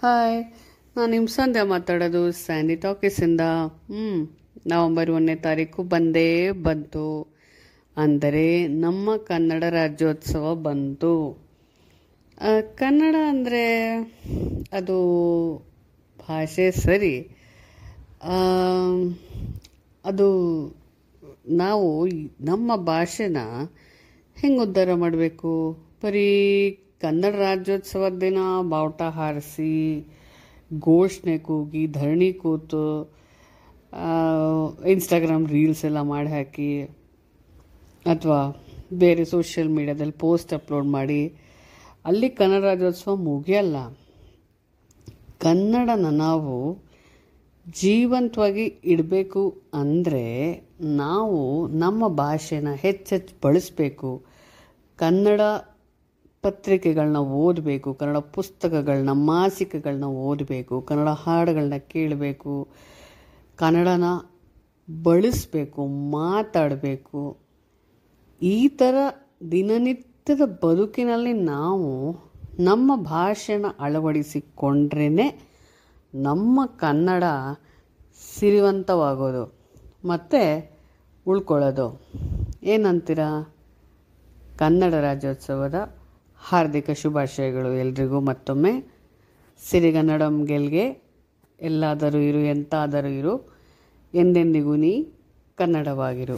Hi ನಾನು ನಿಮ್ಮ ಸಂಧ್ಯ ಮಾತಾಡೋದು ಸ್ಯಾಂಡಿ ಟಾಕೀಸಿಂದ. ಹ್ಞೂ ನವಂಬರ್ ಒಂದನೇ ತಾರೀಕು ಬಂದೇ ಬಂತು. ಅಂದರೆ ನಮ್ಮ ಕನ್ನಡ ರಾಜ್ಯೋತ್ಸವ ಬಂತು. ಕನ್ನಡ ಅಂದರೆ ಅದು ಭಾಷೆ ಸರಿ. ಅದು ನಾವು ನಮ್ಮ ಭಾಷೆನ ಹೆಂಗೆ ಉದ್ಧಾರ ಮಾಡಬೇಕು? ಬರೀ ಕನ್ನಡ ರಾಜ್ಯೋತ್ಸವದ ದಿನ, ಬಾವುಟ ಹಾರಿಸಿ, ಘೋಷಣೆ ಕೂಗಿ, ಧರಣಿ ಕೂತು ಇನ್ಸ್ಟಾಗ್ರಾಮ್ ರೀಲ್ಸ್ ಎಲ್ಲ ಮಾಡಿ ಹಾಕಿ, ಅಥವಾ ಬೇರೆ ಸೋಷಿಯಲ್ ಮೀಡ್ಯಾದಲ್ಲಿ ಪೋಸ್ಟ್ ಅಪ್ಲೋಡ್ ಮಾಡಿ, ಅಲ್ಲಿ ಕನ್ನಡ ರಾಜ್ಯೋತ್ಸವ ಮುಗಿಯಲ್ಲ. ಕನ್ನಡನ ನಾವು ಜೀವಂತವಾಗಿ ಇಡಬೇಕು ಅಂದರೆ ನಾವು ನಮ್ಮ ಭಾಷೆನ ಹೆಚ್ಚೆಚ್ಚು ಬಳಸಬೇಕು. ಕನ್ನಡ ಪತ್ರಿಕೆಗಳನ್ನ ಓದಬೇಕು, ಕನ್ನಡ ಪುಸ್ತಕಗಳನ್ನ ಮಾಸಿಕಗಳನ್ನ ಓದಬೇಕು, ಕನ್ನಡ ಹಾಡುಗಳನ್ನ ಕೇಳಬೇಕು, ಕನ್ನಡನ ಬಳಸಬೇಕು, ಮಾತಾಡಬೇಕು. ಈ ಥರ ದಿನನಿತ್ಯದ ಬದುಕಿನಲ್ಲಿ ನಾವು ನಮ್ಮ ಭಾಷೆನ ಅಳವಡಿಸಿಕೊಂಡ್ರೇ ನಮ್ಮ ಕನ್ನಡ ಸಿರಿವಂತವಾಗೋದು. ಮತ್ತು ಉಳ್ಕೊಳ್ಳೋದು. ಏನಂತೀರಾ? ಕನ್ನಡ ರಾಜ್ಯೋತ್ಸವದ ಹಾರ್ದಿಕ ಶುಭಾಶಯಗಳು ಎಲ್ರಿಗೂ. ಮತ್ತೊಮ್ಮೆ ಸಿರಿಗನ್ನಡಂ ಗೆಲ್ಗೆ ಎಲ್ಲಾದರೂ ಇರು ಎಂತಾದರೂ ಇರು ಎಂದೆಂದಿಗೂ ನೀ ಕನ್ನಡವಾಗಿರು.